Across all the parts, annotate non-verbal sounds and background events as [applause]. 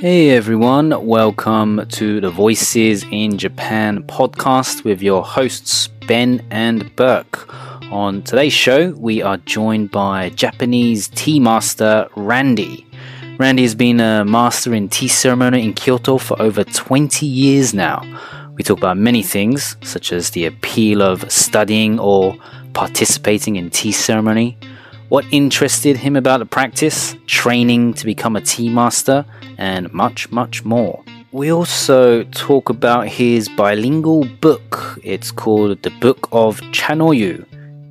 Hey everyone, welcome to the Voices in Japan podcast with your hosts Ben and Burke. On today's show, we are joined by Japanese tea master Randy. Randy has been a master in tea ceremony in Kyoto for over 20 years now. We talk about many things, such as the appeal of studying or participating in tea ceremony, what interested him about the practice, training to become a tea master, and much, much more. We also talk about his bilingual book. It's called The Book of Chanoyu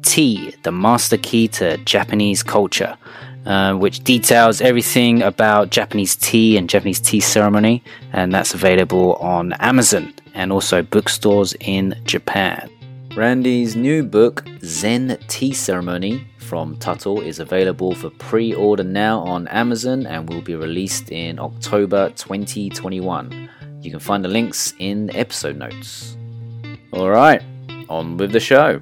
Tea, the Master Key to Japanese Culture, uh, which details everything about Japanese tea and Japanese tea ceremony, and that's available on Amazon and also bookstores in Japan. Randy's new book, Zen Tea Ceremony, from Tuttle is available for pre order now on Amazon and will be released in October 2021. You can find the links in the episode notes. Alright, on with the show.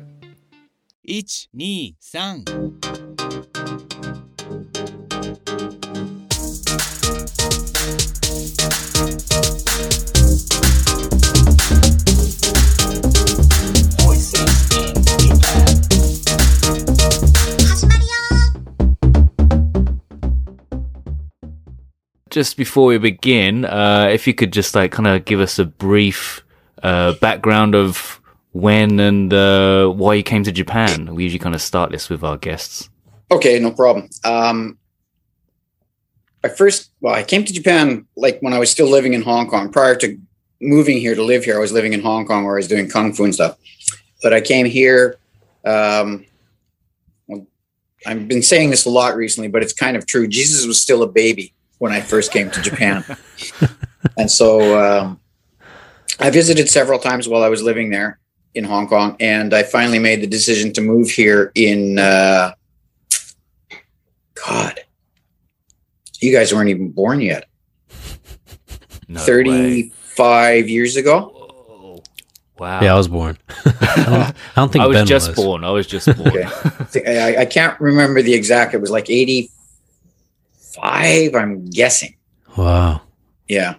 1、2、3 Just before we begin, uh, if you could just like kind of give us a brief uh, background of when and uh, why you came to Japan. We usually kind of start this with our guests. Okay, no problem. Um, I first, well, I came to Japan like when I was still living in Hong Kong. Prior to moving here to live here, I was living in Hong Kong where I was doing kung fu and stuff. But I came here. Um, I've been saying this a lot recently, but it's kind of true. Jesus was still a baby when I first came to Japan, [laughs] and so um, I visited several times while I was living there in Hong Kong, and I finally made the decision to move here in. Uh, God, you guys weren't even born yet. No 35 years ago. Whoa. Wow. Yeah, I was born. [laughs] I, don't, I don't think I was Ben just was. born. I was just born. Okay. I, I, I can't remember the exact. It was like 85, I'm guessing. Wow, Yeah.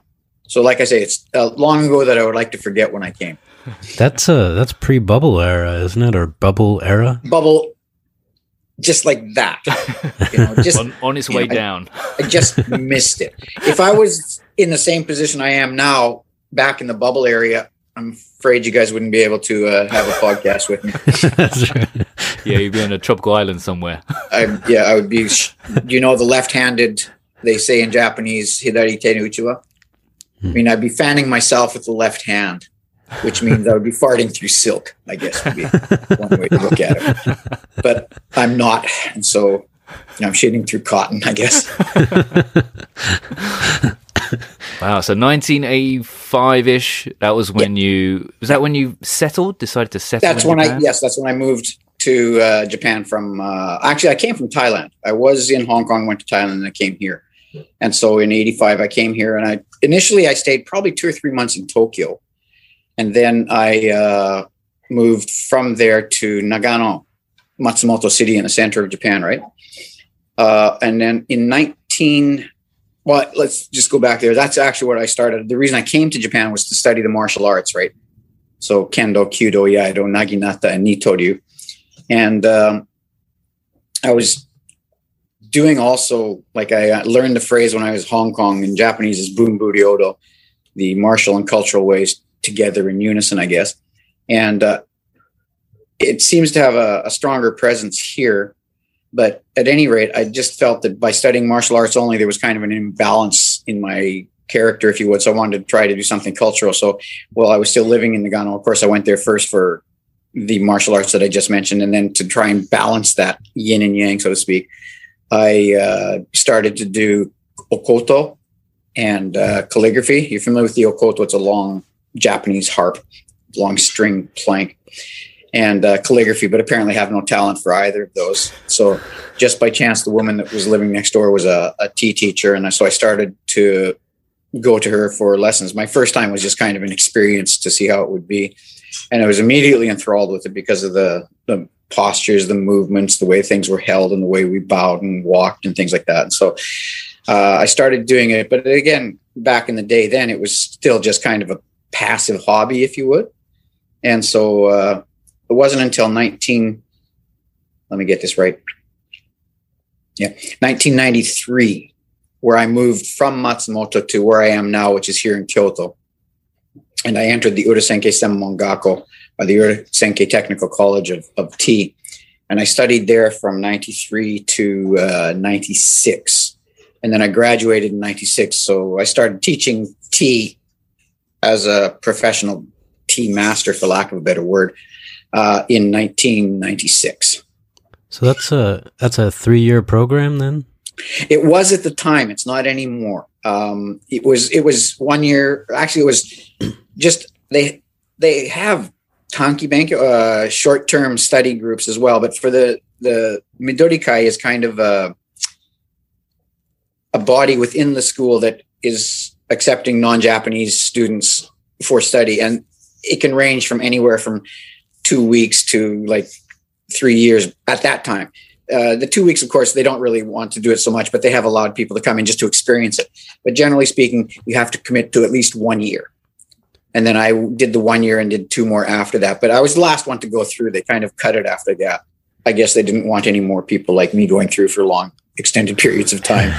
So, like I say, it's uh, long ago that I would like to forget when I came. that's uh that's pre-bubble era, isn't it, or bubble era? Bubble, just like that. [laughs] You know, just on, on its way Yeah, I- down. I just missed it. If I was in the same position I am now, back in the bubble area, I'm afraid you guys wouldn't be able to uh, have a podcast with me. [laughs] That's right. yeah, you'd be on a tropical island somewhere. I, yeah, I would be. sh- You know, the left-handed. They say in Japanese, "Hidari te uchiwa." I mean, I'd be fanning myself with the left hand, which means I would be farting through silk. I guess would be one way to look at it. But I'm not, and so I'm shitting through cotton. I guess. [laughs] Wow. So 1985 ish. That was when you. Was that when you settled? Decided to settle. That's when I yes, that's when I moved to uh, Japan from. Uh, actually, I came from Thailand. I was in Hong Kong, went to Thailand, and I came here. And so in '85, I came here, and I initially I stayed probably two or three months in Tokyo, and then I uh, moved from there to Nagano, Matsumoto City, in the center of Japan, right? Uh, and then in 19 well let's just go back there. That's actually where i started. The reason i came to japan was to study the martial arts right? So kendo kyudo iaido naginata and nitoryu. And um, i was doing also like i learned the phrase when i was hong kong in japanese is bunbu ryodo the martial and cultural ways together in unison i guess. And uh, it seems to have a, a stronger presence here but at any rate, I just felt that by studying martial arts only, there was kind of an imbalance in my character, if you would. So I wanted to try to do something cultural. So while I was still living in Nagano, of course, I went there first for the martial arts that I just mentioned, and then to try and balance that yin and yang, so to speak, I uh, started to do okoto and uh, calligraphy. You're familiar with the okoto? It's a long Japanese harp, long string plank and uh, calligraphy, but apparently have no talent for either of those. So just by chance, the woman that was living next door was a, a tea teacher, and so I started to go to her for lessons. My first time was just kind of an experience to see how it would be, and I was immediately enthralled with it because of the the postures, the movements, the way things were held, and the way we bowed and walked and things like that. And so uh, I started doing it, but again, back in the day, then it was still just kind of a passive hobby, if you would. And so uh, it wasn't until 19, let me get this right. Yeah, 1993, where I moved from Matsumoto to where I am now, which is here in Kyoto. And I entered the Urasenke Senmon Gakko, or the Urasenke Technical College of, of Tea. And I studied there from 93 to uh, 96. And then I graduated in 96. So I started teaching tea as a professional tea master, for lack of a better word, uh, in 1996. So that's a that's a three year program then. It was at the time. It's not anymore. Um, it was it was one year. Actually, it was just they they have Tanki Bank uh, short term study groups as well. But for the the Midorikai is kind of a a body within the school that is accepting non Japanese students for study, and it can range from anywhere from two weeks to like three years at that time. Uh, the two weeks, of course, they don't really want to do it so much, but they have allowed people to come in just to experience it. But generally speaking, you have to commit to at least one year. And then I did the one year and did two more after that. But I was the last one to go through. They kind of cut it after that. I guess they didn't want any more people like me going through for long, extended periods of time.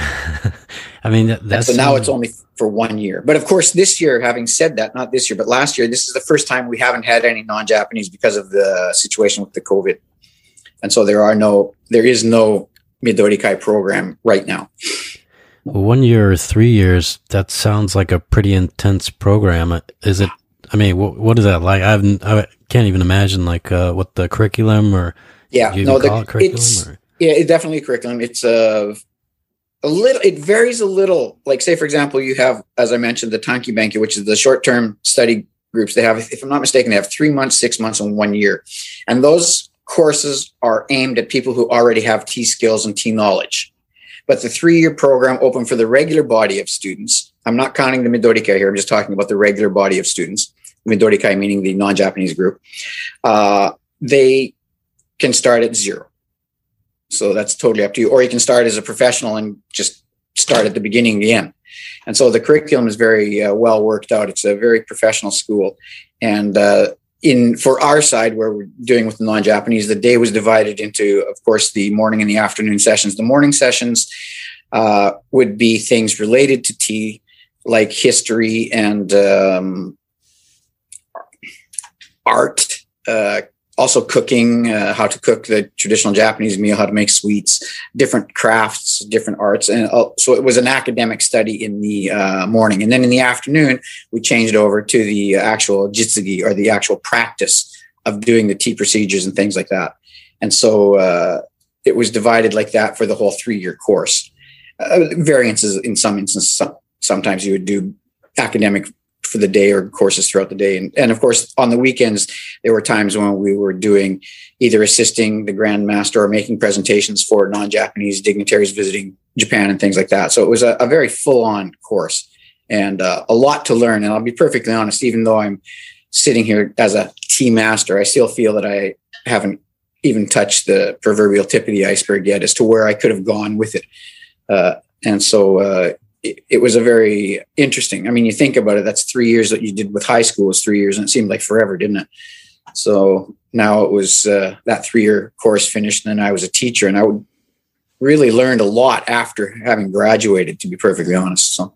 [laughs] I mean, that, that's so now it's only for one year. But of course, this year, having said that, not this year, but last year, this is the first time we haven't had any non-Japanese because of the situation with the COVID and so there are no there is no Midorikai program right now. One year or three years, that sounds like a pretty intense program. Is it? I mean, what, what is that like? I've, I can't even imagine like uh, what the curriculum or yeah, no, the, it it's or? yeah, it definitely curriculum. It's a uh, a little. It varies a little. Like say, for example, you have, as I mentioned, the Tanki Banki, which is the short term study groups. They have, if I'm not mistaken, they have three months, six months, and one year, and those courses are aimed at people who already have t skills and t knowledge But the three year program open for the regular body of students. I'm not counting the Midorikai here. I'm just talking about the regular body of students. Midorikai meaning the non Japanese group. Uh, they can start at zero. So that's totally up to you. Or you can start as a professional and just start at the beginning, the end. And so the curriculum is very uh, well worked out. It's a very professional school. And uh, in for our side where we're doing with the non-japanese the day was divided into of course the morning and the afternoon sessions the morning sessions uh, would be things related to tea like history and um, art uh, also cooking, uh, how to cook the traditional Japanese meal, how to make sweets, different crafts, different arts. And uh, so it was an academic study in the uh, morning. And then in the afternoon, we changed over to the actual jitsugi or the actual practice of doing the tea procedures and things like that. And so uh, it was divided like that for the whole three year course. Uh, variances in some instances, some, sometimes you would do academic for the day or courses throughout the day. And, and of course, on the weekends, there were times when we were doing either assisting the Grand Master or making presentations for non Japanese dignitaries visiting Japan and things like that. So it was a, a very full on course and uh, a lot to learn. And I'll be perfectly honest, even though I'm sitting here as a tea master, I still feel that I haven't even touched the proverbial tip of the iceberg yet as to where I could have gone with it. Uh, and so uh, it, it, was a very interesting. I mean, you think about it, that's three years that you did with high school was three years, and it seemed like forever, didn't it? So now it was uh, that three year course finished, and then I was a teacher, and I would really learned a lot after having graduated. To be perfectly honest, so.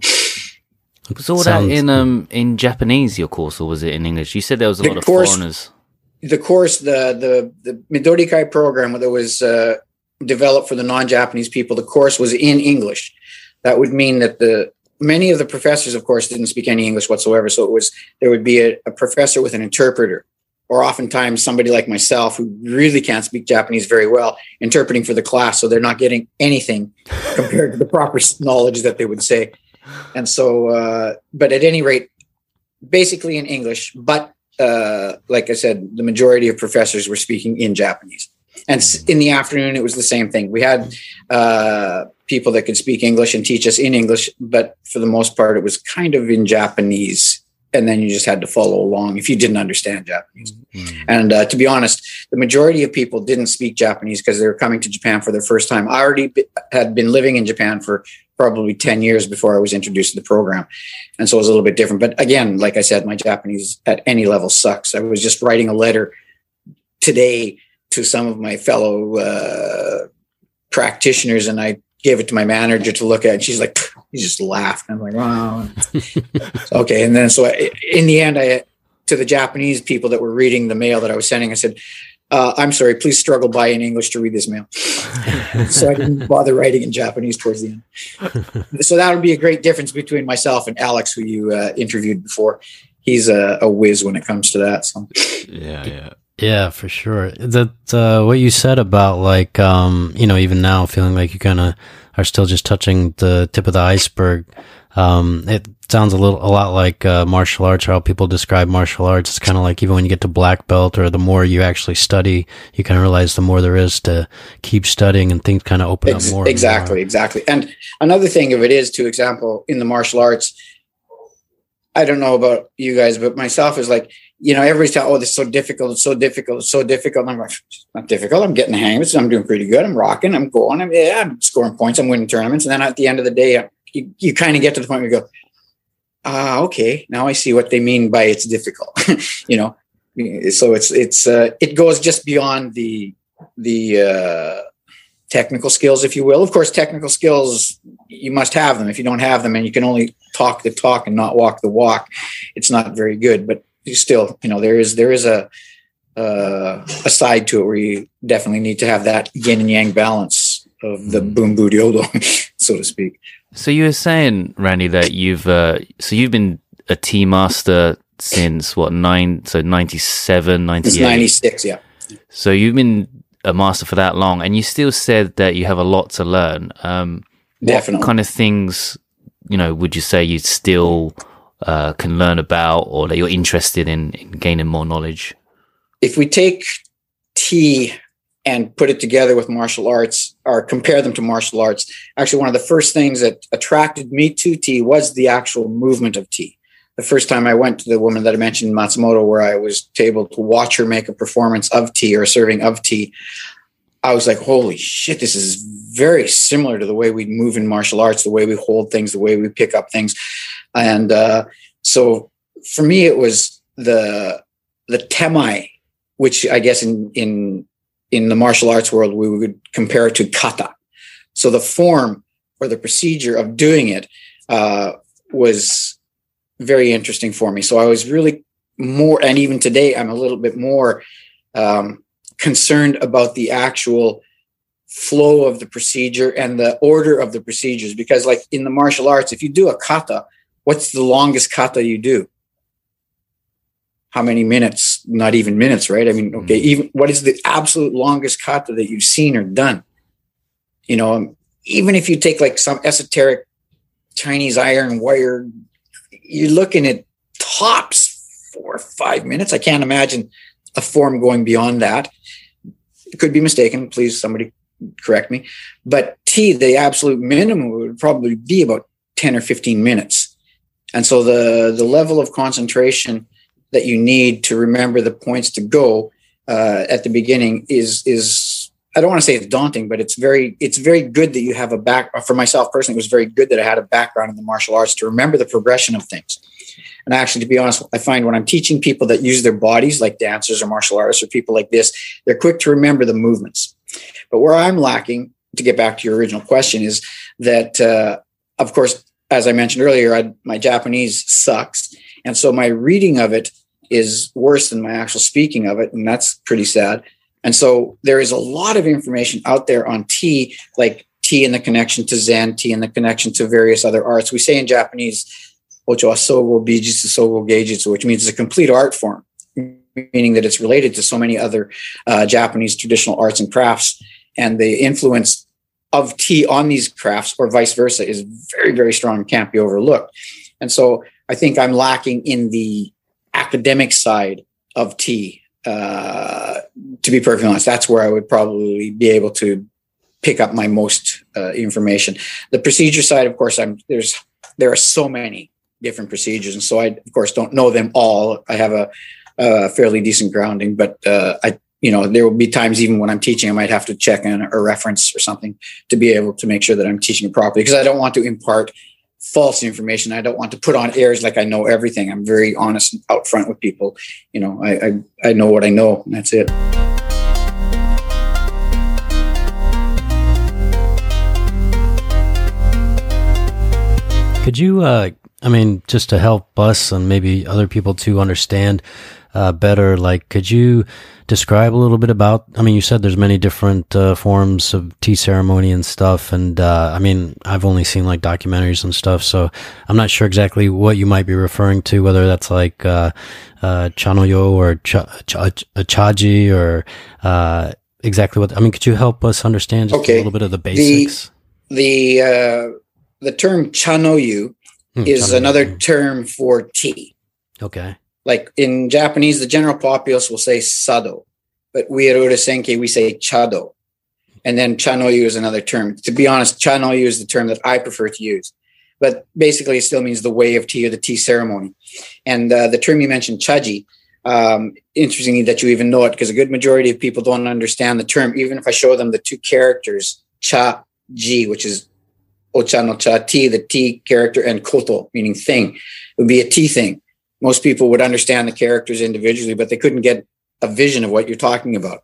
Was all Sounds, that in um in Japanese your course or was it in English? You said there was a lot of course, foreigners. The course, the the the Midorikai program that was uh, developed for the non-Japanese people, the course was in English that would mean that the many of the professors, of course, didn't speak any English whatsoever. So it was there would be a, a professor with an interpreter, or oftentimes somebody like myself who really can't speak Japanese very well, interpreting for the class. So they're not getting anything [laughs] compared to the proper knowledge that they would say. And so, uh, but at any rate, basically in English, but uh, like I said, the majority of professors were speaking in Japanese. And in the afternoon, it was the same thing. We had uh, people that could speak English and teach us in English, but for the most part, it was kind of in Japanese and then you just had to follow along if you didn't understand Japanese. Mm. And uh, to be honest, the majority of people didn't speak Japanese because they were coming to Japan for their first time. I already be, had been living in Japan for probably 10 years before I was introduced to the program. And so it was a little bit different. But again, like I said, my Japanese at any level sucks. I was just writing a letter today to some of my fellow uh, practitioners and I gave it to my manager to look at and she's like, he just laughed. I'm like, wow. [laughs] okay. And then so I, in the end, I, to the Japanese people that were reading the mail that I was sending, I said, uh, I'm sorry, please struggle by in English to read this mail. [laughs] so I didn't bother writing in Japanese towards the end. so that would be a great difference between myself and Alex, who you uh, interviewed before. He's a, a whiz when it comes to that. So Yeah, yeah. Yeah, for sure. That uh, what you said about like um, you know even now feeling like you kind of are still just touching the tip of the iceberg. Um, it sounds a little a lot like uh, martial arts. How people describe martial arts. It's kind of like even when you get to black belt, or the more you actually study, you kind of realize the more there is to keep studying, and things kind of open Ex- up more. and exactly, more. exactly. And another thing of it is, to example, in the martial arts, I don't know about you guys, but myself is like, you know, everybody's telling, oh, this is so difficult, it's so difficult, it's so difficult. And I'm like, it's not difficult. I'm getting the hang of it. I'm doing pretty good. I'm rocking. I'm going. I'm, yeah, I'm scoring points. I'm winning tournaments. And then at the end of the day, you, you kind of get to the point where you go, ah, okay, now I see what they mean by it's difficult. [laughs] you know, so it's it's uh, it goes just beyond the the uh, technical skills, if you will. Of course, technical skills you must have them. If you don't have them, and you can only talk the talk and not walk the walk, it's not very good. But you still, you know, there is there is a uh, a side to it where you definitely need to have that yin and yang balance of the boom boom diodo, [laughs] so to speak. So you were saying, Randy, that you've uh, so you've been a tea master since what nine? So 97, It's 98. ninety six, yeah. So you've been a master for that long, and you still said that you have a lot to learn. Um, what Definitely. kind of things, you know, would you say you still uh, can learn about, or that you're interested in, in gaining more knowledge? if we take tea and put it together with martial arts or compare them to martial arts, actually one of the first things that attracted me to tea was the actual movement of tea. The first time I went to the woman that I mentioned, Matsumoto, where I was able to watch her make a performance of tea or a serving of tea, I was like, holy shit, this is very similar to the way we move in martial arts, the way we hold things, the way we pick up things. And uh, so for me, it was the the temae, which I guess in in in the martial arts world we would compare it to kata. So the form or the procedure of doing it uh, was very interesting for me. So I was really more, and even today I'm a little bit more um, concerned about the actual flow of the procedure and the order of the procedures. Because like in the martial arts if you do a kata what's the longest kata you do? How many minutes? Not even minutes right? I mean okay even what is the absolute longest kata that you've seen or done? You know even if you take like some esoteric chinese iron wire you're looking at tops four or five minutes. I can't imagine a form going beyond that. Could be mistaken. Please somebody correct me. But t the absolute minimum would probably be about 10 or 15 minutes. And so the the level of concentration that you need to remember the points to go uh, at the beginning is is I don't want to say it's daunting, but it's very it's very good that you have a back. For myself personally, it was very good that I had a background in the martial arts to remember the progression of things. And actually, to be honest, I find when I'm teaching people that use their bodies, like dancers or martial artists or people like this, they're quick to remember the movements. But where I'm lacking, to get back to your original question, is that uh, of course, as I mentioned earlier, I, my Japanese sucks, and so my reading of it is worse than my actual speaking of it, and that's pretty sad. And so there is a lot of information out there on tea, like tea and the connection to Zen, tea and the connection to various other arts. We say in Japanese, Ocho Asogo Bijutsu Sogo Geijutsu, which means it's a complete art form, meaning that it's related to so many other uh, Japanese traditional arts and crafts. And the influence of tea on these crafts, or vice versa, is very, very strong and can't be overlooked. And so I think I'm lacking in the academic side of tea. Uh, to be perfectly honest, that's where I would probably be able to pick up my most uh, information. The procedure side, of course, I'm there's there are so many different procedures, and so I, of course, don't know them all. I have a, a fairly decent grounding, but uh, I, you know, there will be times even when I'm teaching, I might have to check in a reference or something to be able to make sure that I'm teaching it properly because I don't want to impart false information. I don't want to put on airs like I know everything. I'm very honest and out front with people. You know, I I, I know what I know, and that's it. Could you, uh, I mean, just to help us and maybe other people to understand uh, better, like, could you describe a little bit about? I mean, you said there's many different uh, forms of tea ceremony and stuff, and uh, I mean, I've only seen like documentaries and stuff, so I'm not sure exactly what you might be referring to, whether that's like uh, uh, chanoyu or cha- cha- chaji or uh, exactly what. I mean, could you help us understand just Okay. a little bit of the basics? The uh, the term chanoyu Hmm, is chanoyu. another term for tea. Okay. Like in Japanese, the general populace will say sado, but we at Urasenke, we say chado. And then chanoyu is another term. To be honest, chanoyu is the term that I prefer to use. But basically, it still means the way of tea or the tea ceremony. And uh, the term you mentioned, chaji, um, interestingly that you even know it because a good majority of people don't understand the term. Even if I show them the two characters, cha, ji, which is ocha no cha, tea, the tea character, and koto, meaning thing, it would be a tea thing. Most people would understand the characters individually, but they couldn't get a vision of what you're talking about.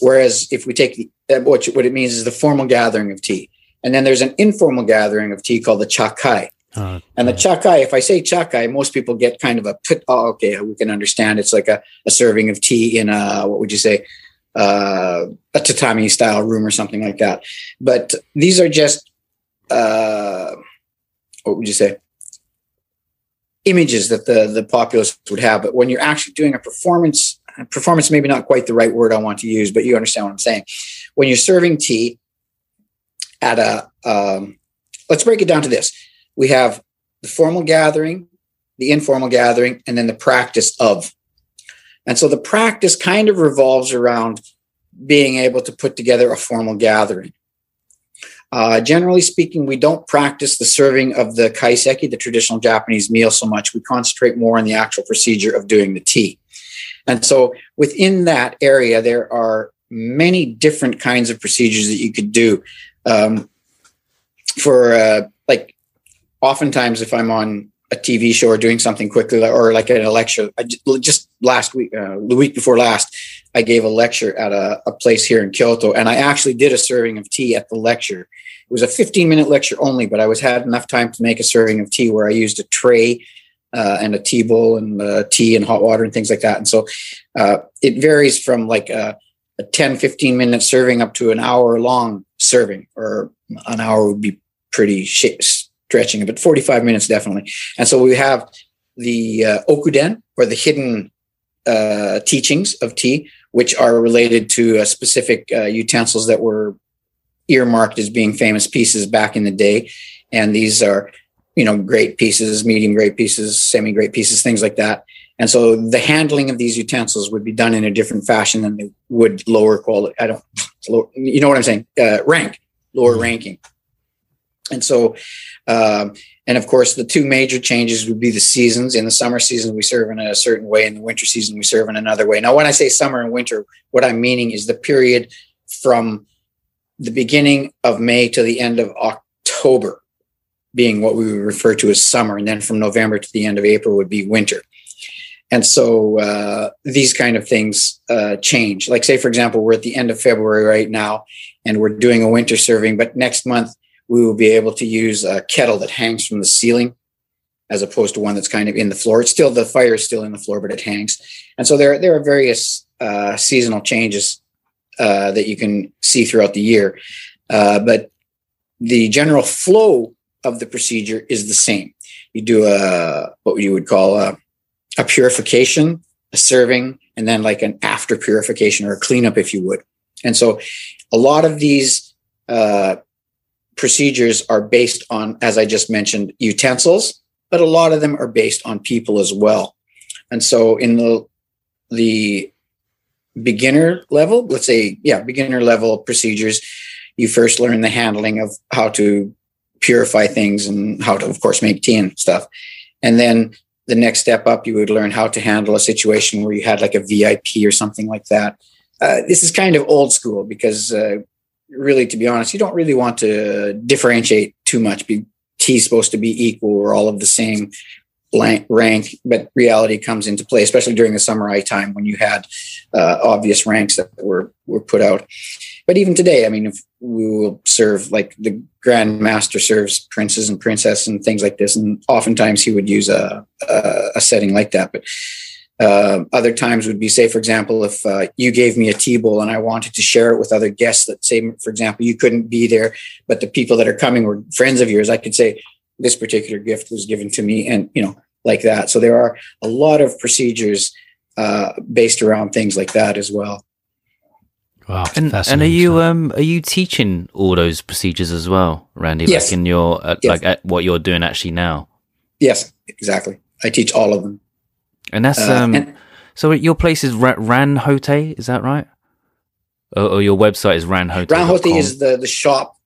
Whereas if we take the, what, what it means is the formal gathering of tea. And then there's an informal gathering of tea called the chakai. Uh, And the chakai, if I say chakai, most people get kind of a put. Oh, okay, we can understand. It's like a, a serving of tea in a what would you say, uh, a tatami style room or something like that. But these are just uh, what would you say? Images that the the populace would have. But when you're actually doing a performance, performance maybe not quite the right word I want to use, but you understand what I'm saying. When you're serving tea at a, um, let's break it down to this we have the formal gathering, the informal gathering, and then the practice of. And so the practice kind of revolves around being able to put together a formal gathering. Uh, generally speaking, we don't practice the serving of the kaiseki, the traditional Japanese meal, so much. We concentrate more on the actual procedure of doing the tea. And so within that area, there are many different kinds of procedures that you could do. Um, for uh, like oftentimes if i'm on a tv show or doing something quickly or like at a lecture. I ju- just last week uh, the week before last i gave a lecture at a, a place here in kyoto and i actually did a serving of tea at the lecture. It was a 15 minute lecture only but i was had enough time to make a serving of tea where i used a tray uh, and a tea bowl and uh, tea and hot water and things like that. And so uh, it varies from like a, a 10 15 minute serving up to an hour long serving or an hour would be pretty sh- stretching it, but 45 minutes definitely. And so we have the uh, okuden or the hidden uh, teachings of tea, which are related to uh, specific uh, utensils that were earmarked as being famous pieces back in the day. And these are, you know, great pieces, medium great pieces, semi great pieces, things like that. And so the handling of these utensils would be done in a different fashion than they would lower quality. I don't, you know what I'm saying? Uh, rank, lower ranking. And so, um, and of course, the two major changes would be the seasons. In the summer season, we serve in a certain way. In the winter season, we serve in another way. Now, when I say summer and winter, what I'm meaning is the period from the beginning of May to the end of October being what we would refer to as summer. And then from November to the end of April would be winter. And so uh, these kind of things uh, change. Like, say, for example, we're at the end of February right now, and we're doing a winter serving, but next month we will be able to use a kettle that hangs from the ceiling as opposed to one that's kind of in the floor. It's still the fire is still in the floor, but it hangs. And so there, there are various uh, seasonal changes uh, that you can see throughout the year. Uh, but the general flow of the procedure is the same. You do a what you would call a, a purification, a serving, and then like an after purification or a cleanup, if you would. And so a lot of these uh, procedures are based on, as I just mentioned, utensils, but a lot of them are based on people as well. And so in the the beginner level, let's say, yeah, beginner level procedures, you first learn the handling of how to purify things and how to, of course, make tea and stuff. And then the next step up, you would learn how to handle a situation where you had like a VIP or something like that. Uh, this is kind of old school because, uh, really, to be honest, you don't really want to differentiate too much. Be T supposed to be equal or all of the same rank, but reality comes into play, especially during the summer samurai time when you had uh, obvious ranks that were were put out. But even today, I mean, if we will serve like the Grand Master serves princes and princess and things like this, and oftentimes he would use a a, a setting like that. But uh, other times would be, say, for example, if uh, you gave me a tea bowl and I wanted to share it with other guests that, say, for example, you couldn't be there, but the people that are coming were friends of yours, I could say, this particular gift was given to me, and, you know, like that. So there are a lot of procedures uh, based around things like that as well. Wow. And, and are you um are you teaching all those procedures as well, Randy? Yes. Like in your uh, Yes. like at what you're doing actually now. Yes, exactly. I teach all of them. And that's Uh, um. and- so your place is Ra- Ran Hotei, is that right? Or, or your website is Ran Hotei. Ranhote is the the shop.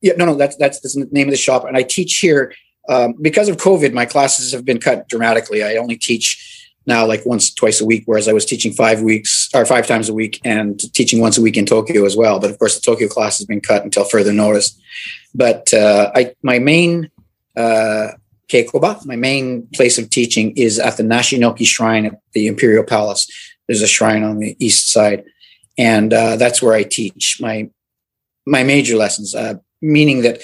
Yeah, no, no, that's that's the name of the shop. And I teach here um, because of COVID. My classes have been cut dramatically. I only teach now like once, twice a week, whereas I was teaching five weeks or five times a week and teaching once a week in Tokyo as well. But of course, the Tokyo class has been cut until further notice. But uh, I my main uh, keikoba, my main place of teaching is at the Nashinoki Shrine at the Imperial Palace. There's a shrine on the east side, and uh, that's where I teach my my major lessons. Uh, meaning that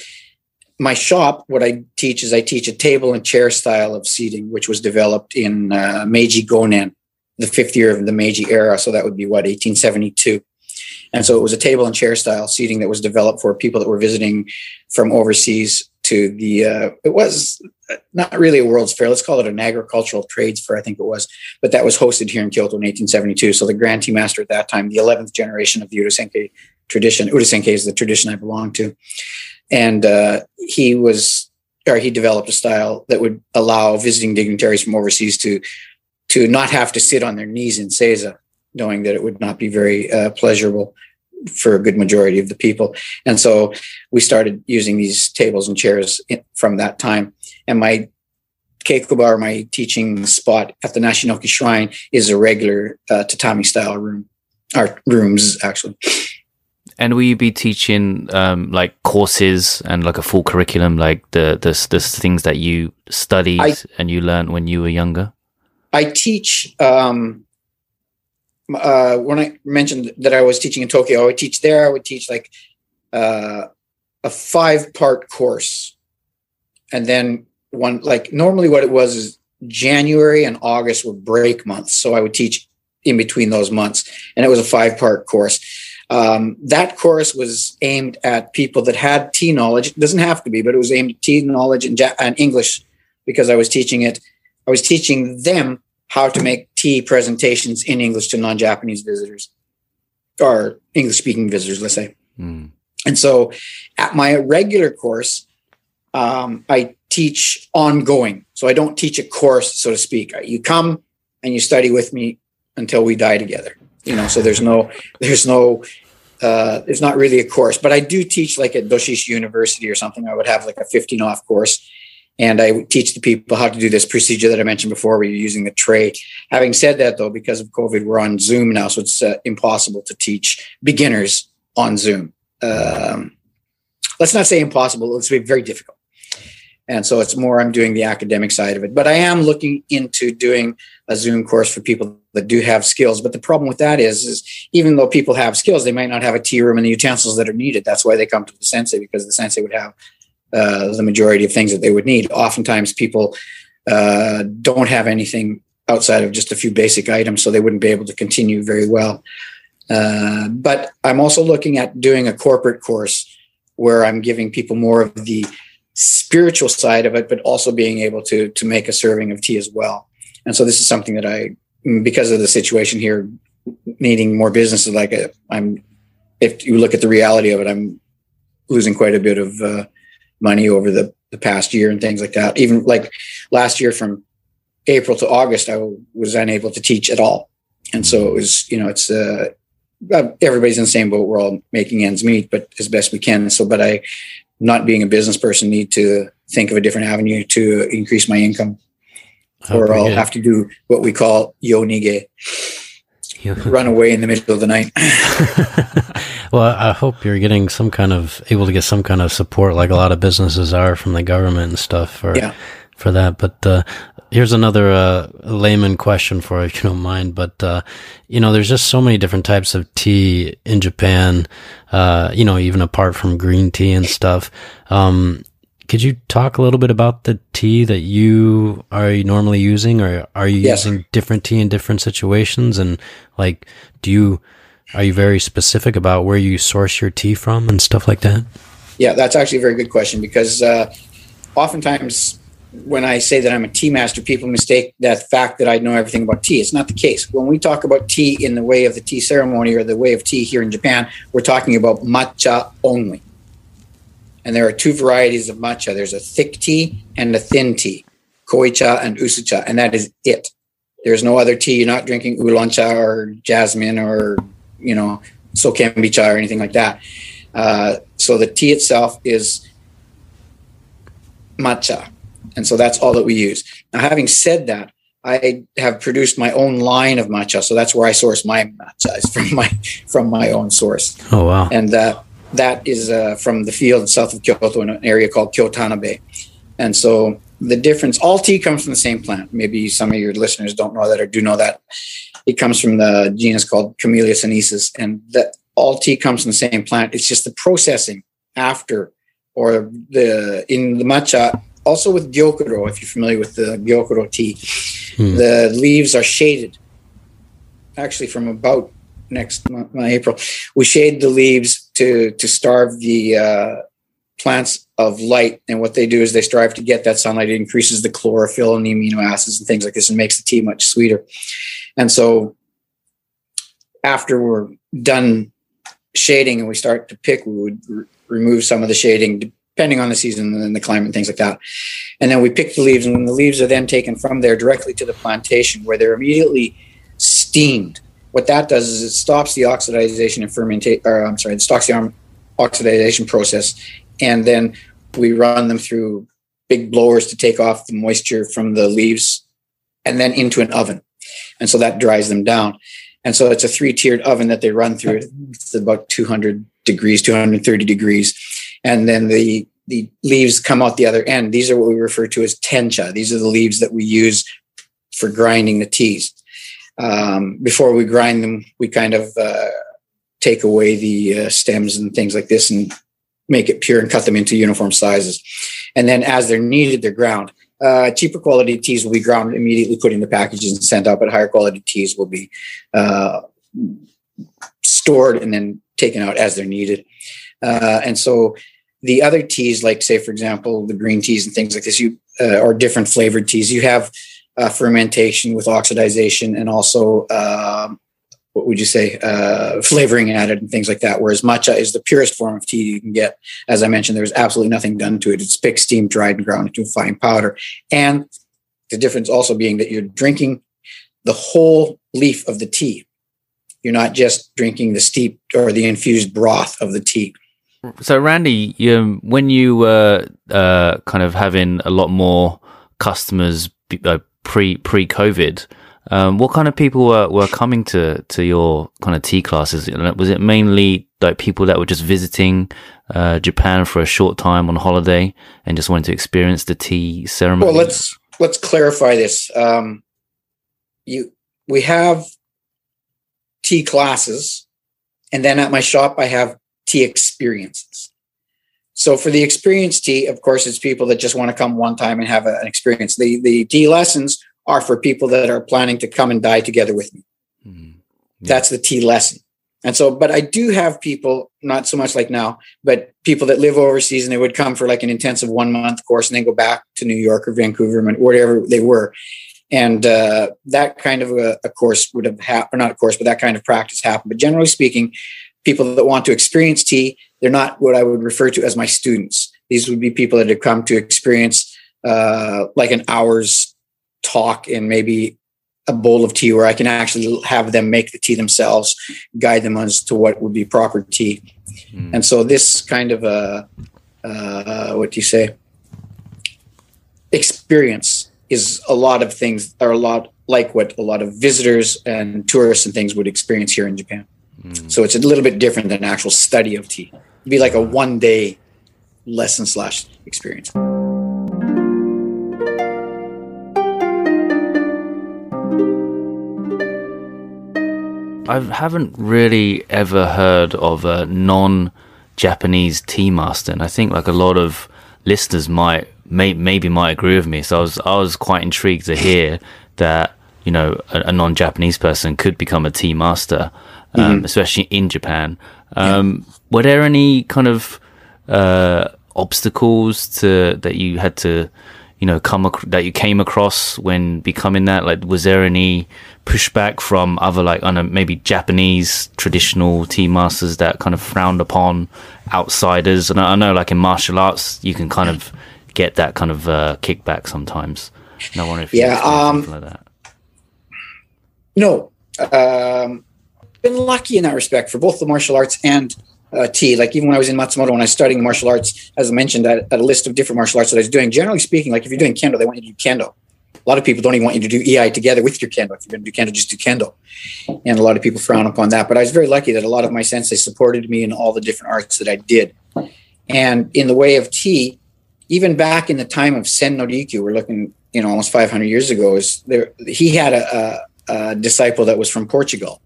my shop, what I teach is I teach a table and chair style of seating, which was developed in uh, Meiji Gonen, the fifth year of the Meiji era. So that would be what 1872. And so it was a table and chair style seating that was developed for people that were visiting from overseas to the. Uh, it was not really a World's Fair. Let's call it an agricultural trades fair. I think it was, but that was hosted here in Kyoto in 1872. So the Grand Tea Master at that time, the 11th generation of the Urasenke tradition. Urasenke is the tradition I belong to, and uh, he was, or he developed a style that would allow visiting dignitaries from overseas to to not have to sit on their knees in seiza, knowing that it would not be very uh, pleasurable for a good majority of the people. And so we started using these tables and chairs from that time. And my keikoba, my teaching spot at the Nashinoki Shrine, is a regular uh, tatami style room, or rooms actually. And will you be teaching um like courses and like a full curriculum, like the the the things that you studied I- and you learned when you were younger? I teach um, uh, when I mentioned that I was teaching in Tokyo, I would teach there. I would teach like uh, a five part course, and then one like normally what it was is January and August were break months, so I would teach in between those months, and it was a five part course. Um, that course was aimed at people that had tea knowledge. It doesn't have to be, but it was aimed at tea knowledge and, ja- and English because I was teaching it. I was teaching them how to make presentations in English to non-Japanese visitors or English-speaking visitors, let's say. Mm. And so, at my regular course, um, I teach ongoing. So I don't teach a course, so to speak. You come and you study with me until we die together. You know, so there's no, there's no, uh, there's not really a course. But I do teach like at Doshisha University or something. I would have like a 15 off course, and I teach the people how to do this procedure that I mentioned before, where you're using the tray. Having said that, though, because of COVID, we're on Zoom now, so it's uh, impossible to teach beginners on Zoom. Um, let's not say impossible; it's very difficult. And so it's more I'm doing the academic side of it, but I am looking into doing a Zoom course for people that do have skills. But the problem with that is, is even though people have skills, they might not have a tea room and the utensils that are needed. That's why they come to the sensei because the sensei would have uh, the majority of things that they would need. Oftentimes, people uh, don't have anything outside of just a few basic items, so they wouldn't be able to continue very well. Uh, but I'm also looking at doing a corporate course where I'm giving people more of the spiritual side of it, but also being able to to make a serving of tea as well. And so this is something that I, because of the situation here, needing more businesses like it, I'm. If you look at the reality of it, I'm losing quite a bit of uh, money over the the past year and things like that. Even like last year, from April to August, I was unable to teach at all, and so it was you know it's. Uh, everybody's in the same boat. We're all making ends meet, but as best we can. So, but I, not being a business person, need to think of a different avenue to increase my income. Oh, or I'll good. have to do what we call yonige, run away in the middle of the night. [laughs] [laughs] well, I hope you're getting some kind of able to get some kind of support, like a lot of businesses are from the government and stuff for Yeah. for that. But uh, here's another uh, layman question for you, if you don't mind. But uh, you know, there's just so many different types of tea in Japan. Uh, you know, even apart from green tea and stuff. Um, could you talk a little bit about the tea that you are normally using, or are you Yes. using different tea in different situations? And like, do you are you very specific about where you source your tea from and stuff like that? Yeah, that's actually a very good question because uh, oftentimes when I say that I'm a tea master, people mistake that fact that I know everything about tea. It's not the case. When we talk about tea in the way of the tea ceremony or the way of tea here in Japan, we're talking about matcha only. And there are two varieties of matcha there's a thick tea and a thin tea, koicha and usucha, and that is it. There's no other tea. You're not drinking oolong cha or jasmine or, you know, sokenbi cha or anything like that. Uh, so the tea itself is matcha. And so that's all that we use. Now, having said that, I have produced my own line of matcha. So that's where I source my matcha is from my from my own source. Oh wow! And uh, that is uh, from the field south of Kyoto in an area called Kyotanabe. And so the difference, all tea comes from the same plant. Maybe some of your listeners don't know that or do know that. It comes from the genus called Camellia sinensis. And that all tea comes from the same plant. It's just the processing after or the in the matcha, also with gyokuro, if you're familiar with the gyokuro tea, Hmm. the leaves are shaded. Actually, from about next month, April, we shade the leaves to to starve the uh, plants of light. And what they do is they strive to get that sunlight. It increases the chlorophyll and the amino acids and things like this, and makes the tea much sweeter. And so, after we're done shading and we start to pick, we would r- remove some of the shading depending on the season and the climate and things like that. And then we pick the leaves, and the leaves are then taken from there directly to the plantation where they're immediately steamed. What that does is it stops the oxidization and fermentation, or I'm sorry, it stops the oxidization process. And then we run them through big blowers to take off the moisture from the leaves and then into an oven. And so that dries them down. And so it's a three tiered oven that they run through. It's about 200 degrees, 230 degrees. And then the, the leaves come out the other end. These are what we refer to as tencha. These are the leaves that we use for grinding the teas. Um, before we grind them, we kind of uh, take away the uh, stems and things like this and make it pure and cut them into uniform sizes. And then as they're needed, they're ground. Uh, cheaper quality teas will be ground immediately, put in the packages and sent out, but higher quality teas will be uh, stored and then taken out as they're needed. Uh, and so the other teas, like say, for example, the green teas and things like this, you uh, or different flavored teas, you have uh, fermentation with oxidization and also um, what would you say uh, flavoring added and things like that. Whereas matcha is the purest form of tea you can get. As I mentioned, there's absolutely nothing done to it. It's picked, steamed, dried, and ground into a fine powder. And the difference also being that you're drinking the whole leaf of the tea. You're not just drinking the steeped or the infused broth of the tea. So, Randy, you, when you were uh, kind of having a lot more customers uh, pre pre COVID, um, what kind of people were, were coming to to your kind of tea classes? Was it mainly like people that were just visiting uh, Japan for a short time on holiday and just wanted to experience the tea ceremony? Well, let's let's clarify this. Um, you we have tea classes, and then at my shop I have tea experiences. So for the experience tea, of course, it's people that just want to come one time and have a- an experience. The the tea lessons are for people that are planning to come and die together with me. Mhm. Yeah. That's the tea lesson. And so, but I do have people, not so much like now, but people that live overseas and they would come for like an intensive one month course and then go back to New York or Vancouver or wherever they were. And uh, that kind of a, a course would have happened, or not a course, but that kind of practice happened. But generally speaking, people that want to experience tea, they're not what I would refer to as my students. These would be people that have come to experience uh, like an hour's talk and maybe a bowl of tea where I can actually have them make the tea themselves, guide them as to what would be proper tea. Mm. And so this kind of a, uh, what do you say, experience is a lot of things are a lot like what a lot of visitors and tourists and things would experience here in Japan. Mm. So it's a little bit different than actual study of tea. It'd be like a one day lesson slash experience. I haven't really ever heard of a non-Japanese tea master, and I think like a lot of listeners might may, maybe might agree with me. So I was I was quite intrigued to hear that you know a, a non-Japanese person could become a tea master, um, especially in Japan. Um, Were there any kind of uh, obstacles to that you had to you know come ac- that you came across when becoming that? Like, was there any pushback from other like I don't know maybe Japanese traditional tea masters that kind of frowned upon outsiders? And I, I know like in martial arts you can kind of get that kind of uh, kickback sometimes. I wonder if Yeah, um, like that. No, um, been lucky in that respect for both the martial arts and uh, tea. Like even when I was in Matsumoto, when I was studying martial arts, as I mentioned, a list of different martial arts that I was doing. Generally speaking, like if you're doing kendo, they want you to do kendo. A lot of people don't even want you to do iai together with your kendo. If you're going to do kendo, just do kendo. And a lot of people frown upon that. But I was very lucky that a lot of my sensei supported me in all the different arts that I did. And in the way of tea, even back in the time of Sen no Rikyu, we're looking, you know, almost 500 years ago, is there? He had a, a, a disciple that was from Portugal,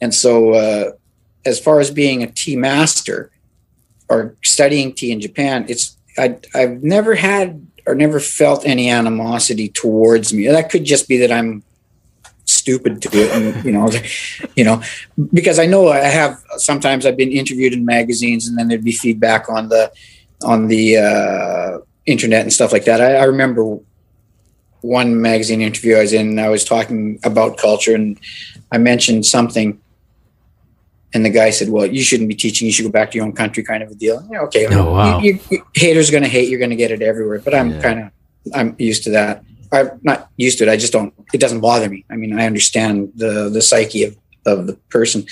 and so uh, as far as being a tea master or studying tea in Japan, it's I, I've never had or never felt any animosity towards me. That could just be that I'm stupid to it, and you know, [laughs] you know, because I know I have. Sometimes I've been interviewed in magazines, and then there'd be feedback on the on the uh, internet and stuff like that. I, I remember one magazine interview I was in. I was talking about culture, and I mentioned something, and the guy said, "Well, you shouldn't be teaching. You should go back to your own country." Kind of a deal. Yeah, okay. Oh, wow. You, you, you- haters going to hate. You're going to get it everywhere. But I'm Yeah. kind of I'm used to that. I'm not used to it. I just don't. It doesn't bother me. I mean, I understand the the psyche of of the person,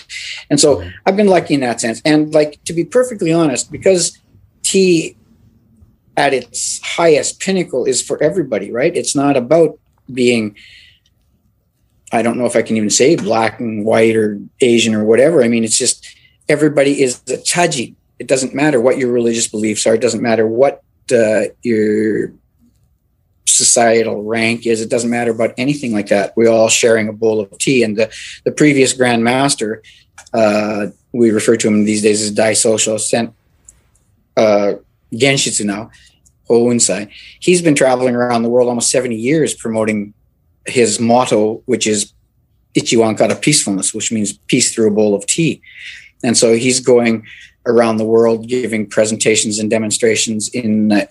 and so I've been lucky in that sense. And like to be perfectly honest, because tea at its highest pinnacle is for everybody, right? It's not about being I don't know if I can even say black and white or Asian or whatever. I mean, it's just everybody is a chaji. It doesn't matter what your religious beliefs are. It doesn't matter what uh, your societal rank is. It doesn't matter about anything like that. We're all sharing a bowl of tea. And the, the previous Grand Master, uh, we refer to him these days as Dai Social, Sen uh, Genshitsu now. He's been traveling around the world almost 70 years promoting his motto, which is Ichiwan kara peacefulness, which means peace through a bowl of tea. And so he's going around the world giving presentations and demonstrations in uh,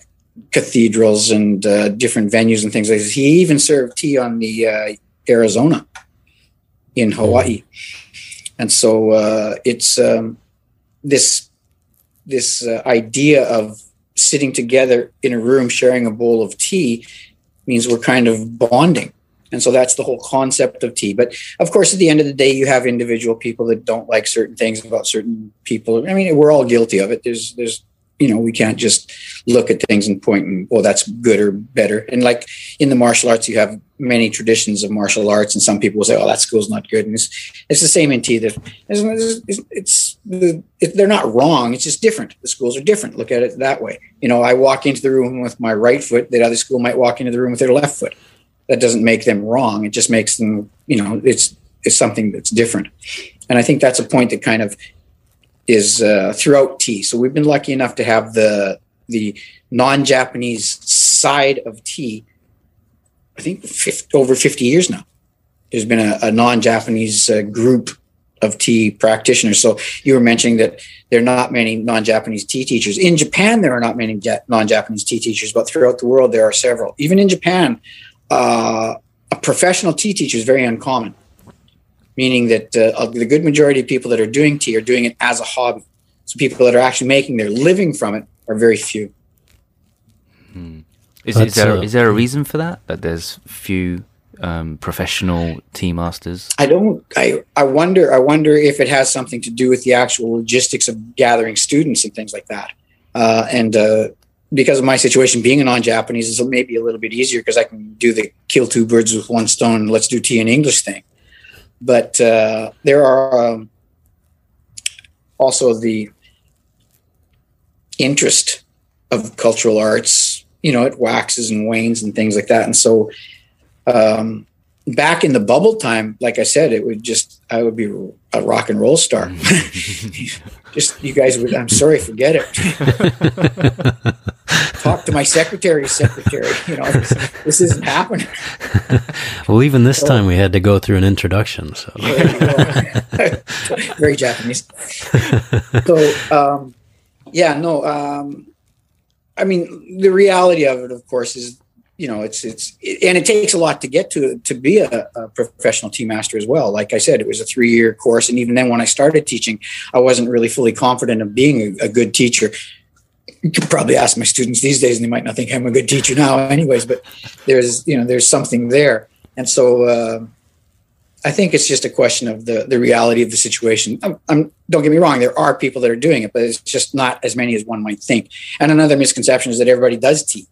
cathedrals and uh, different venues and things like this. He even served tea on the uh, Arizona in Hawaii. And so uh, it's um, this this uh, idea of sitting together in a room sharing a bowl of tea means we're kind of bonding. And so that's the whole concept of tea. But of course, at the end of the day, you have individual people that don't like certain things about certain people. I mean, we're all guilty of it. There's, there's, you know, we can't just look at things and point and, well, that's good or better. And like in the martial arts, you have many traditions of martial arts, and some people will say, oh, that school's not good. And it's, it's the same in tea. That it's, it's, it's the, they're not wrong. It's just different. The schools are different. Look at it that way. You know, I walk into the room with my right foot. That other school might walk into the room with their left foot that doesn't make them wrong. It just makes them, you know, it's it's something that's different. And I think that's a point that kind of is uh, throughout tea. So we've been lucky enough to have the the non-Japanese side of tea. I think 50, over 50 years now. There's been a, a non-Japanese uh, group of tea practitioners. So you were mentioning that there are not many non-Japanese tea teachers. In Japan, there are not many non-Japanese tea teachers, but throughout the world, there are several. Even in Japan, uh, a professional tea teacher is very uncommon, meaning that uh, the good majority of people that are doing tea are doing it as a hobby. So people that are actually making their living from it are very few. Is, That's, is there uh, is there a reason for that? That there's few um, professional tea masters. I don't. I I wonder. I wonder if it has something to do with the actual logistics of gathering students and things like that. Uh, and uh, because of my situation being a non-Japanese is maybe a little bit easier because I can do the kill two birds with one stone. Let's do tea in English thing. But uh, there are um, also the interest of cultural arts. You know, it waxes and wanes and things like that. And so, um, back in the bubble time, like I said, it would just I would be a rock and roll star. [laughs] [laughs] just you guys would. I'm sorry, forget it. [laughs] Talk to my secretary's secretary. You know, this, this isn't happening. well, even this time we had to go through an introduction. So [laughs] very Japanese. So um, yeah, no. Um, I mean, the reality of it, of course, is you know it's it's and it takes a lot to get to to be a, a, professional tea master as well. Like i said it was a three year course and even then when i started teaching i wasn't really fully confident of being a, a, good teacher. You could probably ask my students these days and they might not think i'm a good teacher now [laughs] anyways but there's you know there's something there. And so uh, i think it's just a question of the the reality of the situation. I'm, I'm don't get me wrong there are people that are doing it but it's just not as many as one might think. And another misconception is that everybody does tea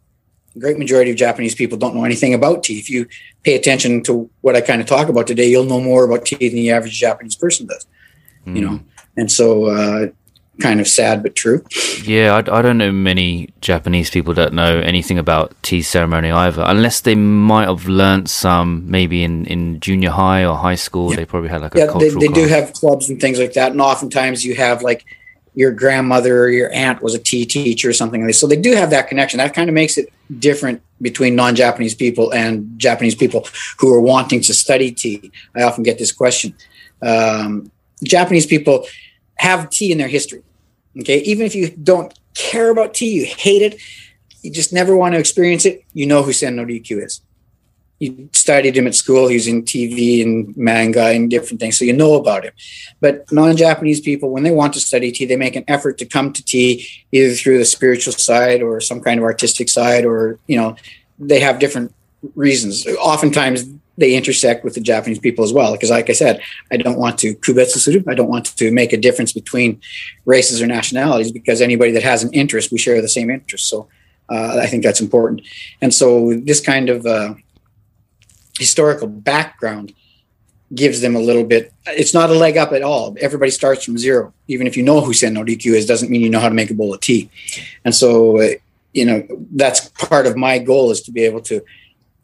great majority of Japanese people don't know anything about tea. If you pay attention to what I kind of talk about today, you'll know more about tea than the average Japanese person does. Mm. You know, and so uh, kind of sad but true. Yeah, I, I, don't know many Japanese people that know anything about tea ceremony either, unless they might have learned some maybe in, in junior high or high school. Yeah. They probably had like a yeah, cultural. They, they do have clubs and things like that, and oftentimes you have like your grandmother or your aunt was a tea teacher or something like this. So they do have that connection. That kind of makes it different between non-Japanese people and Japanese people who are wanting to study tea. I often get this question. Um, Japanese people have tea in their history. Okay, even if you don't care about tea, you hate it, you just never want to experience it. You know who Sen no Rikyu is you studied him at school. He's in TV and manga and different things, so you know about him. But non-Japanese people, when they want to study tea, they make an effort to come to tea either through the spiritual side or some kind of artistic side, or you know, they have different reasons. Oftentimes, they intersect with the Japanese people as well. Because, like I said, I don't want to kubetsu. I don't want to make a difference between races or nationalities because anybody that has an interest, we share the same interest. So. Uh, I think that's important, and so this kind of uh, historical background gives them a little bit it's not a leg up at all. Everybody starts from zero. Even if you know who sen no is doesn't mean you know how to make a bowl of tea. And so uh, you know that's part of my goal is to be able to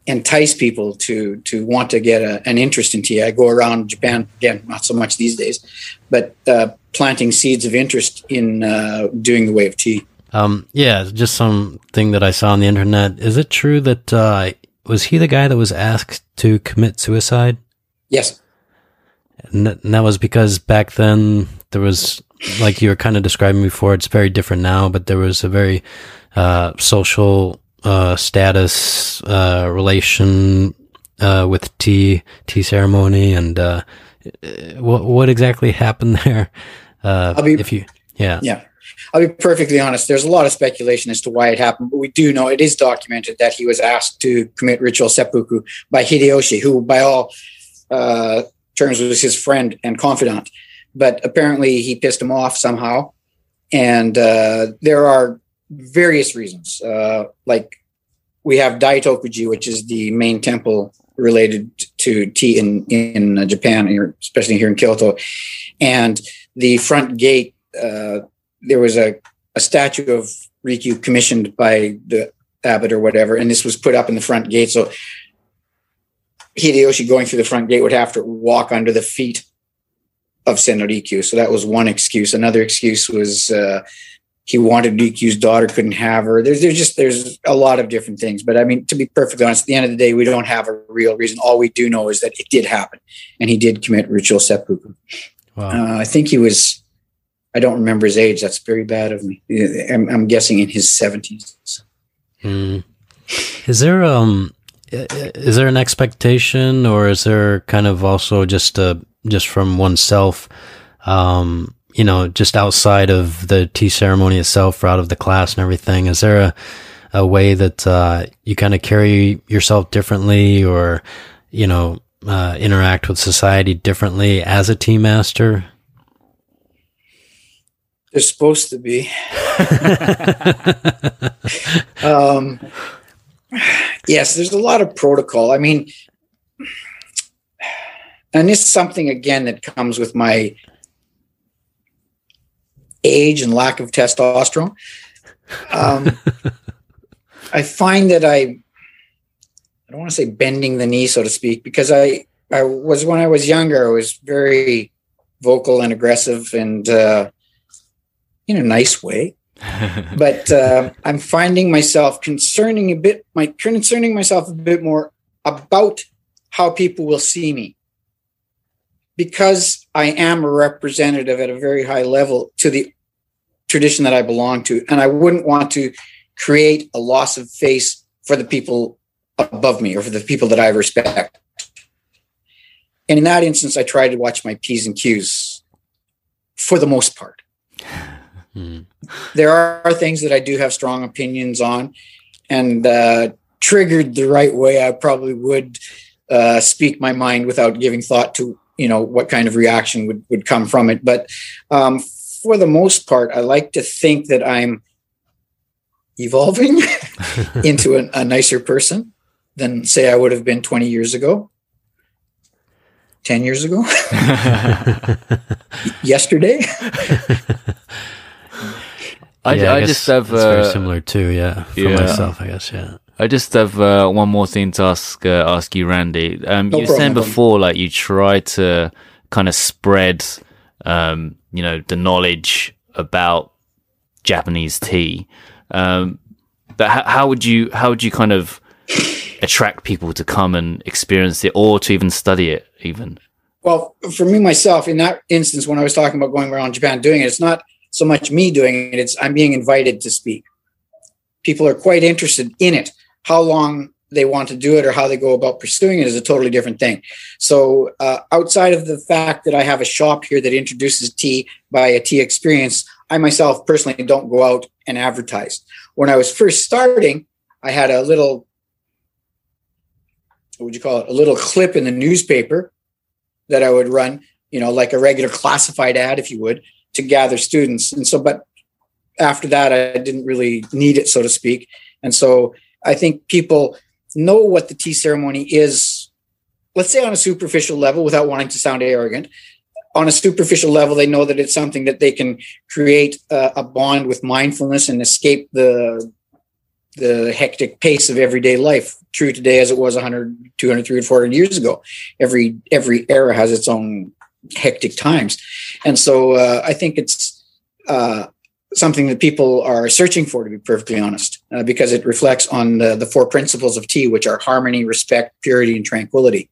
entice people to to want to get a, an interest in tea. I go around japan again not so much these days but uh, planting seeds of interest in uh, doing the way of tea. Um, yeah just something that i saw on the internet. Is it true that uh, was he the guy that was asked to commit suicide? Yes. And, that was because back then there was, like you were kind of describing before, it's very different now, but there was a very uh, social uh, status uh, relation uh, with tea tea ceremony, and uh, what what exactly [laughs] happened there? Uh, be, if you, yeah, yeah. I'll be perfectly honest. There's a lot of speculation as to why it happened, but we do know it is documented that he was asked to commit ritual seppuku by Hideyoshi, who, by all uh, terms, was his friend and confidant. But apparently, he pissed him off somehow, and uh, there are various reasons. Uh, like we have Daitokuji, which is the main temple related to tea in in Japan, especially here in Kyoto, and the front gate uh, there was a, a statue of Rikyu commissioned by the abbot or whatever, and this was put up in the front gate. So Hideyoshi going through the front gate would have to walk under the feet of Sen no Rikyu. So that was one excuse. Another excuse was uh, he wanted Rikyu's daughter, couldn't have her. There's there's just there's a lot of different things. But I mean, to be perfectly honest, at the end of the day, we don't have a real reason. All we do know is that it did happen, and he did commit ritual seppuku. Wow. Uh, I think he was I don't remember his age. That's very bad of me. I'm, I'm guessing in his seventies. Mm. Is there um is there an expectation, or is there kind of also just a just from oneself, um, you know, just outside of the tea ceremony itself, or out of the class and everything? Is there a a way that uh, you kind of carry yourself differently, or you know, uh, interact with society differently as a tea master? They're supposed to be. [laughs] um, yes, there's a lot of protocol. I mean, and this is something again that comes with my age and lack of testosterone. Um, [laughs] I find that I, I don't want to say bending the knee, so to speak, because I, I was when I was younger, I was very vocal and aggressive and uh, in a nice way. [laughs] but uh, I'm finding myself concerning a bit, my concerning myself a bit more about how people will see me because I am a representative at a very high level to the tradition that I belong to, and I wouldn't want to create a loss of face for the people above me or for the people that I respect. And in that instance, I try to watch my P's and Q's for the most part. Hmm. There are things that I do have strong opinions on, and uh, triggered the right way, I probably would uh, speak my mind without giving thought to you know what kind of reaction would would come from it. But um, for the most part, I like to think that I'm evolving [laughs] into a nicer person than say I would have been 20 years ago. 10 years ago [laughs] yesterday [laughs] I, yeah, I, I just have uh, very similar too. Yeah, for yeah. myself, I guess. Yeah. I just have uh, one more thing to ask uh, ask you, Randy. Um, No you were saying before, like you try to kind of spread, um, you know, the knowledge about Japanese tea. Um, but how, how would you how would you kind of attract people to come and experience it, or to even study it, even? Well, for me myself, in that instance, when I was talking about going around Japan doing it, it's not so much me doing it; it's I'm being invited to speak. People are quite interested in it. How long they want to do it or how they go about pursuing it is a totally different thing. So, uh, outside of the fact that I have a shop here that introduces tea by a tea experience, I myself personally don't go out and advertise. When I was first starting, I had a little, what would you call it? A little clip in the newspaper that I would run, you know, like a regular classified ad, if you would, to gather students. And so, but after that, I didn't really need it, so to speak. And so I think people know what the tea ceremony is, let's say on a superficial level without wanting to sound arrogant. On a superficial level, they know that it's something that they can create uh, a bond with mindfulness and escape the the hectic pace of everyday life true today as it was 100 200 300 400 years ago every every era has its own hectic times. And so uh, i think it's uh, something that people are searching for to be perfectly honest uh, because it reflects on the, the four principles of tea which are harmony respect purity and tranquility.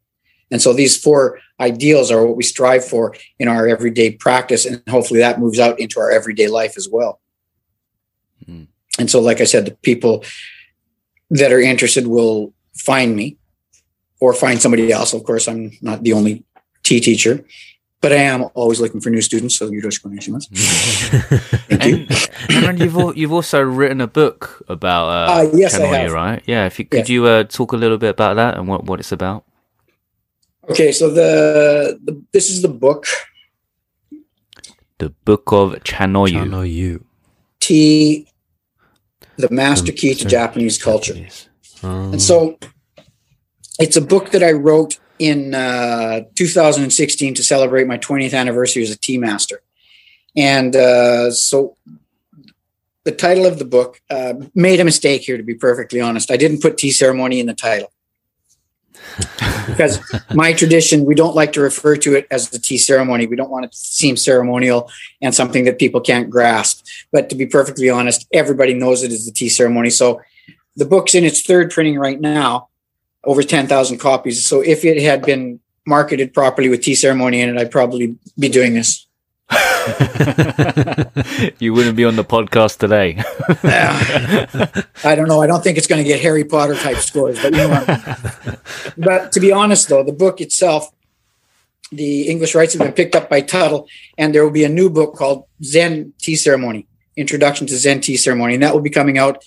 And so these four ideals are what we strive for in our everyday practice and hopefully that moves out into our everyday life as well. Mm. and so like i said the people that are interested will find me or find somebody else. Of course i'm not the only tea teacher but i am always looking for new students so yoroshiku onegaishimasu. [laughs] thank you And, and you've al- you've also written a book about uh, Uh, yes, I have. right? Yeah. If you could Yeah. you uh, talk a little bit about that and what, what it's about? okay so the, the this is the book The Book of Chanoyu. I know you. tea the master Um, key to sorry, japanese culture Japanese. Um, And so it's a book that I wrote in uh, 2016 to celebrate my 20th anniversary as a tea master. And uh, so the title of the book uh, made a mistake here, to be perfectly honest. I didn't put tea ceremony in the title. because my tradition, we don't like to refer to it as the tea ceremony. We don't want it to seem ceremonial and something that people can't grasp. But to be perfectly honest, everybody knows it as the tea ceremony. So the book's in its third printing right now, over 10,000 copies. So if it had been marketed properly with tea ceremony in it, I'd probably be doing this. [laughs] you wouldn't be on the podcast today. I don't know. I don't think it's going to get Harry Potter type scores, but you know. [laughs] but to be honest, though, the book itself, the English rights have been picked up by Tuttle, and there will be a new book called Zen Tea Ceremony: Introduction to Zen Tea Ceremony, and that will be coming out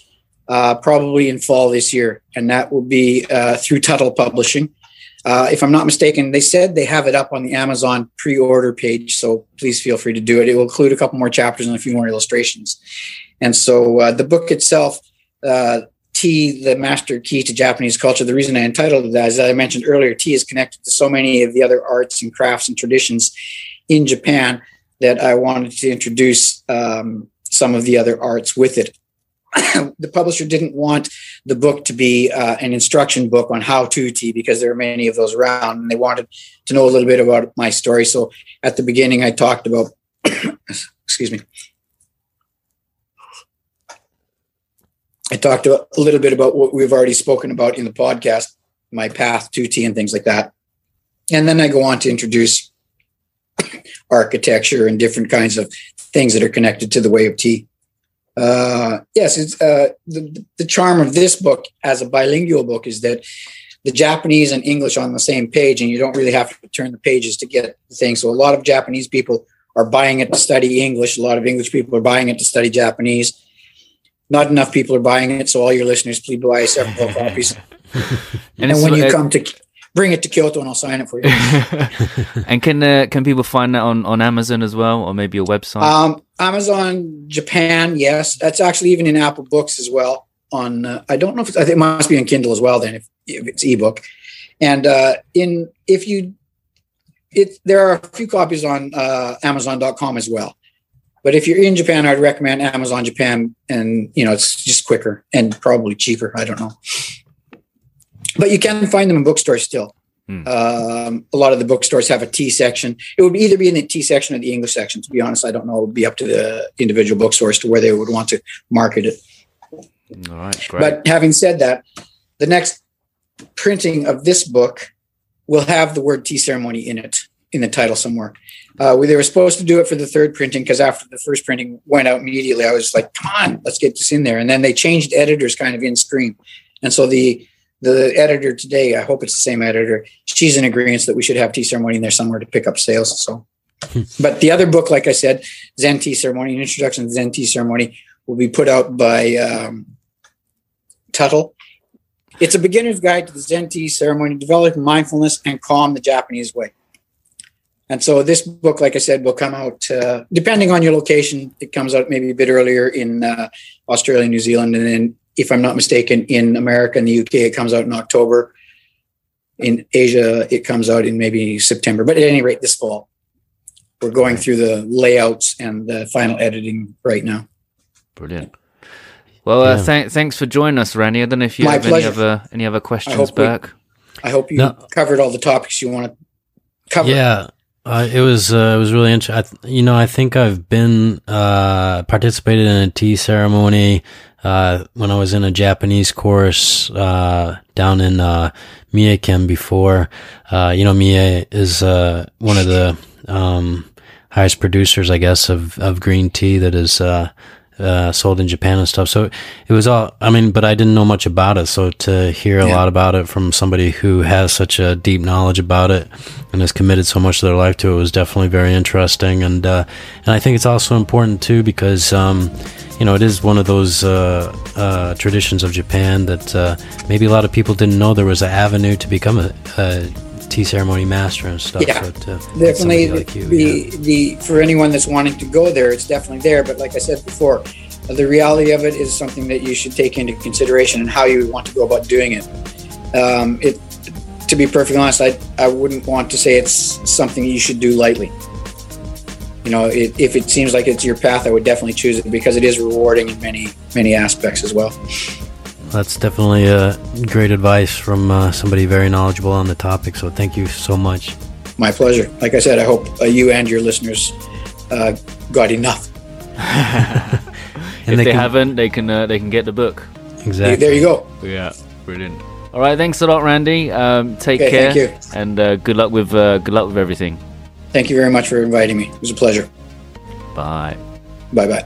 uh, probably in fall this year, and that will be uh, through Tuttle Publishing. Uh, if I'm not mistaken, they said they have it up on the Amazon pre-order page, so please feel free to do it. It will include a couple more chapters and a few more illustrations. And so uh, the book itself, uh, tea, the master key to Japanese culture. The reason I entitled it that is, as I mentioned earlier, tea is connected to so many of the other arts and crafts and traditions in Japan that I wanted to introduce um, some of the other arts with it. [coughs] the publisher didn't want the book to be uh, an instruction book on how to tea because there are many of those around, and they wanted to know a little bit about my story. So at the beginning, I talked about, [coughs] excuse me, I talked a little bit about what we've already spoken about in the podcast, my path to tea and things like that. And then I go on to introduce [coughs] architecture and different kinds of things that are connected to the way of tea. Uh, yes, it's uh, the, the charm of this book as a bilingual book is that the Japanese and English on the same page, and you don't really have to turn the pages to get the thing. So a lot of Japanese people are buying it to study English. A lot of English people are buying it to study Japanese not enough people are buying it. So all your listeners, please buy several copies. [laughs] and, and when you come to bring it to Kyoto, and I'll sign it for you. [laughs] and can uh, can people find that on, on Amazon as well, or maybe a website? Um, Amazon Japan, yes, that's actually even in Apple Books as well. On uh, I don't know if I think it must be on Kindle as well. Then if, if it's ebook, and uh, in if you it there are a few copies on uh, Amazon.com as well. But if you're in Japan, I'd recommend Amazon Japan, and you know it's just quicker and probably cheaper. I don't know, but you can find them in bookstores still. Hmm. Um, a lot of the bookstores have a tea section. It would either be in the tea section or the English section. To be honest, I don't know. It would be up to the individual bookstores to where they would want to market it. All right, great. But having said that, the next printing of this book will have the word tea ceremony in it in the title somewhere. Uh, we, they were supposed to do it for the third printing because after the first printing went out immediately, I was like, "Come on, let's get this in there." And then they changed editors kind of in stream, and so the the editor today, I hope it's the same editor. She's in agreement that we should have tea ceremony in there somewhere to pick up sales. So, but the other book, like I said, Zen tea ceremony, an introduction to Zen tea ceremony, will be put out by um, Tuttle. It's a beginner's guide to the Zen tea ceremony, developing mindfulness and calm the Japanese way. And so this book, like I said, will come out uh, depending on your location. It comes out maybe a bit earlier in uh, Australia, New Zealand, and then, if I'm not mistaken, in America and the UK, it comes out in October. In Asia, it comes out in maybe September. But at any rate, this fall, we're going through the layouts and the final editing right now. Brilliant. Well, uh, yeah. th- thanks for joining us, Randy. I don't know if you My have pleasure. any other any other questions back. I hope you no. covered all the topics you want to cover. Yeah, uh, it was uh, it was really interesting. You know, I think I've been uh, participated in a tea ceremony uh, when I was in a Japanese course uh, down in uh, Mie-ken before. you know, Mie is one of the um, highest producers, I guess, of of green tea that is uh, sold in Japan and stuff. So it was all, I mean, but I didn't know much about it. So to hear a yeah. lot about it from somebody who has such a deep knowledge about it and has committed so much of their life to it was definitely very interesting. And, uh, and I think it's also important too because, um, you know, it is one of those uh, uh, traditions of Japan that uh, maybe a lot of people didn't know there was an avenue to become a, a tea ceremony master and stuff. Yeah, so definitely. Like you, the, yeah. the for anyone that's wanting to go there, it's definitely there. But like I said before, the reality of it is something that you should take into consideration and how you want to go about doing it. Um, it to be perfectly honest, I I wouldn't want to say it's something you should do lightly. You know, it, if it seems like it's your path, I would definitely choose it because it is rewarding in many many aspects as well. That's definitely a great advice from uh, somebody very knowledgeable on the topic. So thank you so much. My pleasure. Like I said, I hope uh, you and your listeners uh, got enough. [laughs] if they, they can, haven't, they can uh, they can get the book. Exactly. There you go. Yeah, brilliant. All right, thanks a lot, Randy. Um, take okay, care, and uh, good luck with uh, good luck with everything. Thank you very much for inviting me. It was a pleasure. Bye. Bye bye.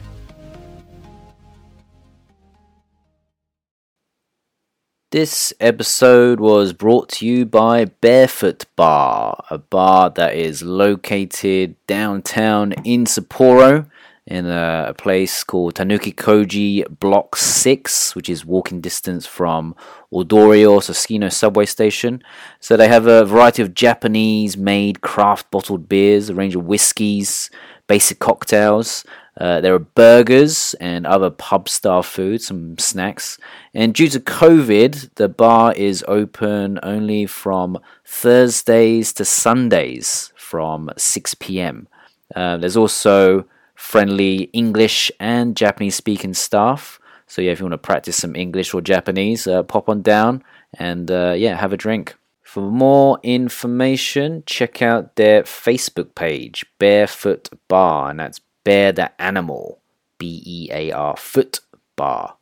This episode was brought to you by Barefoot Bar, a bar that is located downtown in Sapporo in a, place called Tanuki Koji Block 6, which is walking distance from Odori or Susukino subway station. So they have a variety of Japanese made craft bottled beers, a range of whiskies, basic cocktails. Uh, there are burgers and other pub style food, some snacks. And due to COVID, the bar is open only from Thursdays to Sundays from 6 p.m. Uh, there's also friendly English and Japanese speaking staff. So, yeah, if you want to practice some English or Japanese, uh, pop on down and uh, yeah, have a drink. For more information, check out their Facebook page, Barefoot Bar, and that's Bear the Animal, B E A R Foot Bar.